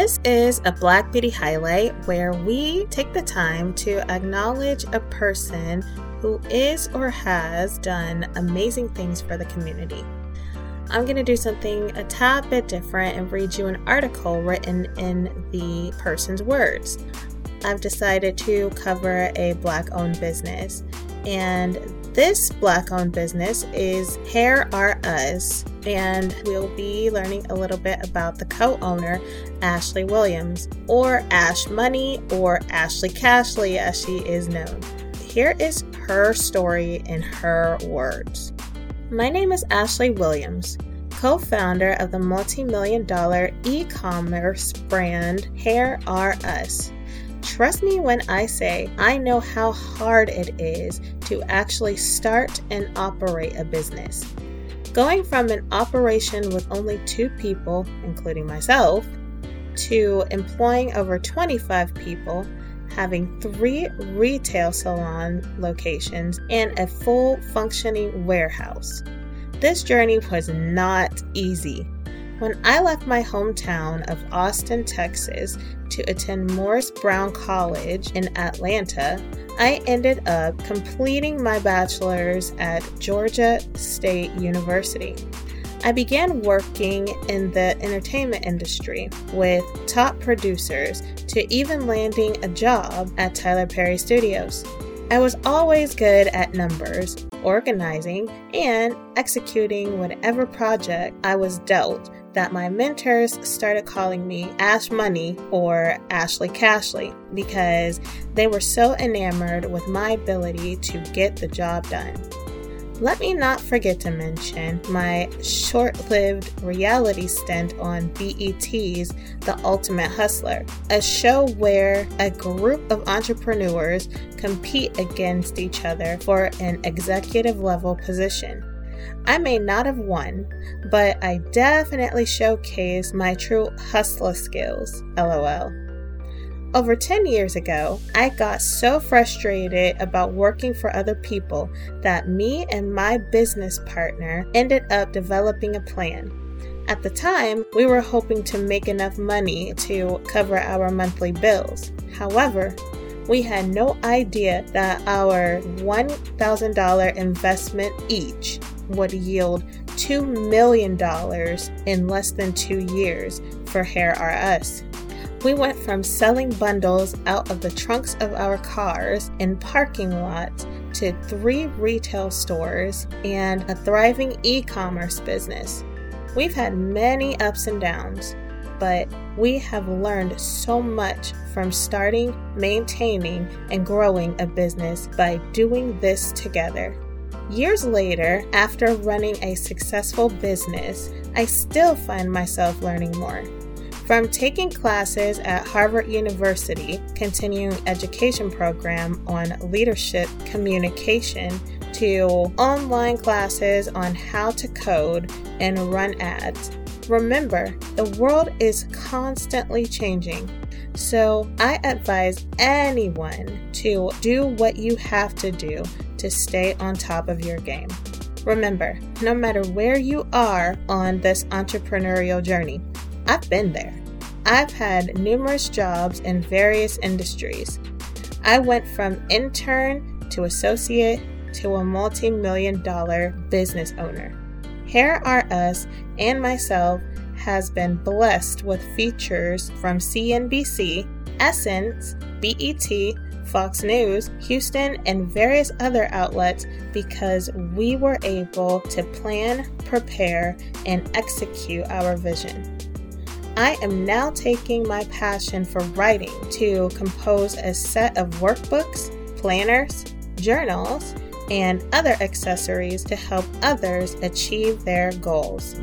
This is a Black Beauty Highlight where we take the time to acknowledge a person who is or has done amazing things for the community. I'm going to do something a tad bit different and read you an article written in the person's words. I've decided to cover a black owned business, and this black owned business is Hair Are Us, and we'll be learning a little bit about the co owner, Ashley Williams, or Ash Money, or Ashley Cashley as she is known. Here is her story in her words. My name is Ashley Williams, co founder of the multi million dollar e commerce brand Hair Are Us. Trust me when I say I know how hard it is to actually start and operate a business. Going from an operation with only two people, including myself, to employing over 25 people, having three retail salon locations, and a full functioning warehouse. This journey was not easy. When I left my hometown of Austin, Texas, to attend Morris Brown College in Atlanta, I ended up completing my bachelor's at Georgia State University. I began working in the entertainment industry with top producers to even landing a job at Tyler Perry Studios. I was always good at numbers, organizing, and executing whatever project I was dealt that my mentors started calling me Ash Money or Ashley Cashley because they were so enamored with my ability to get the job done. Let me not forget to mention my short lived reality stint on BET's The Ultimate Hustler, a show where a group of entrepreneurs compete against each other for an executive level position. I may not have won, but I definitely showcased my true hustler skills. LOL. Over 10 years ago, I got so frustrated about working for other people that me and my business partner ended up developing a plan. At the time, we were hoping to make enough money to cover our monthly bills. However, we had no idea that our $1,000 investment each would yield $2 million in less than two years for Hair Are Us. We went from selling bundles out of the trunks of our cars in parking lots to three retail stores and a thriving e commerce business. We've had many ups and downs, but we have learned so much from starting, maintaining, and growing a business by doing this together. Years later, after running a successful business, I still find myself learning more. From taking classes at Harvard University, continuing education program on leadership communication, to online classes on how to code and run ads. Remember, the world is constantly changing. So, I advise anyone to do what you have to do to stay on top of your game. Remember, no matter where you are on this entrepreneurial journey, I've been there. I've had numerous jobs in various industries. I went from intern to associate to a multi million dollar business owner. Hair Are Us and myself has been blessed with features from CNBC, Essence, BET, Fox News, Houston, and various other outlets because we were able to plan, prepare, and execute our vision. I am now taking my passion for writing to compose a set of workbooks, planners, journals, and other accessories to help others achieve their goals.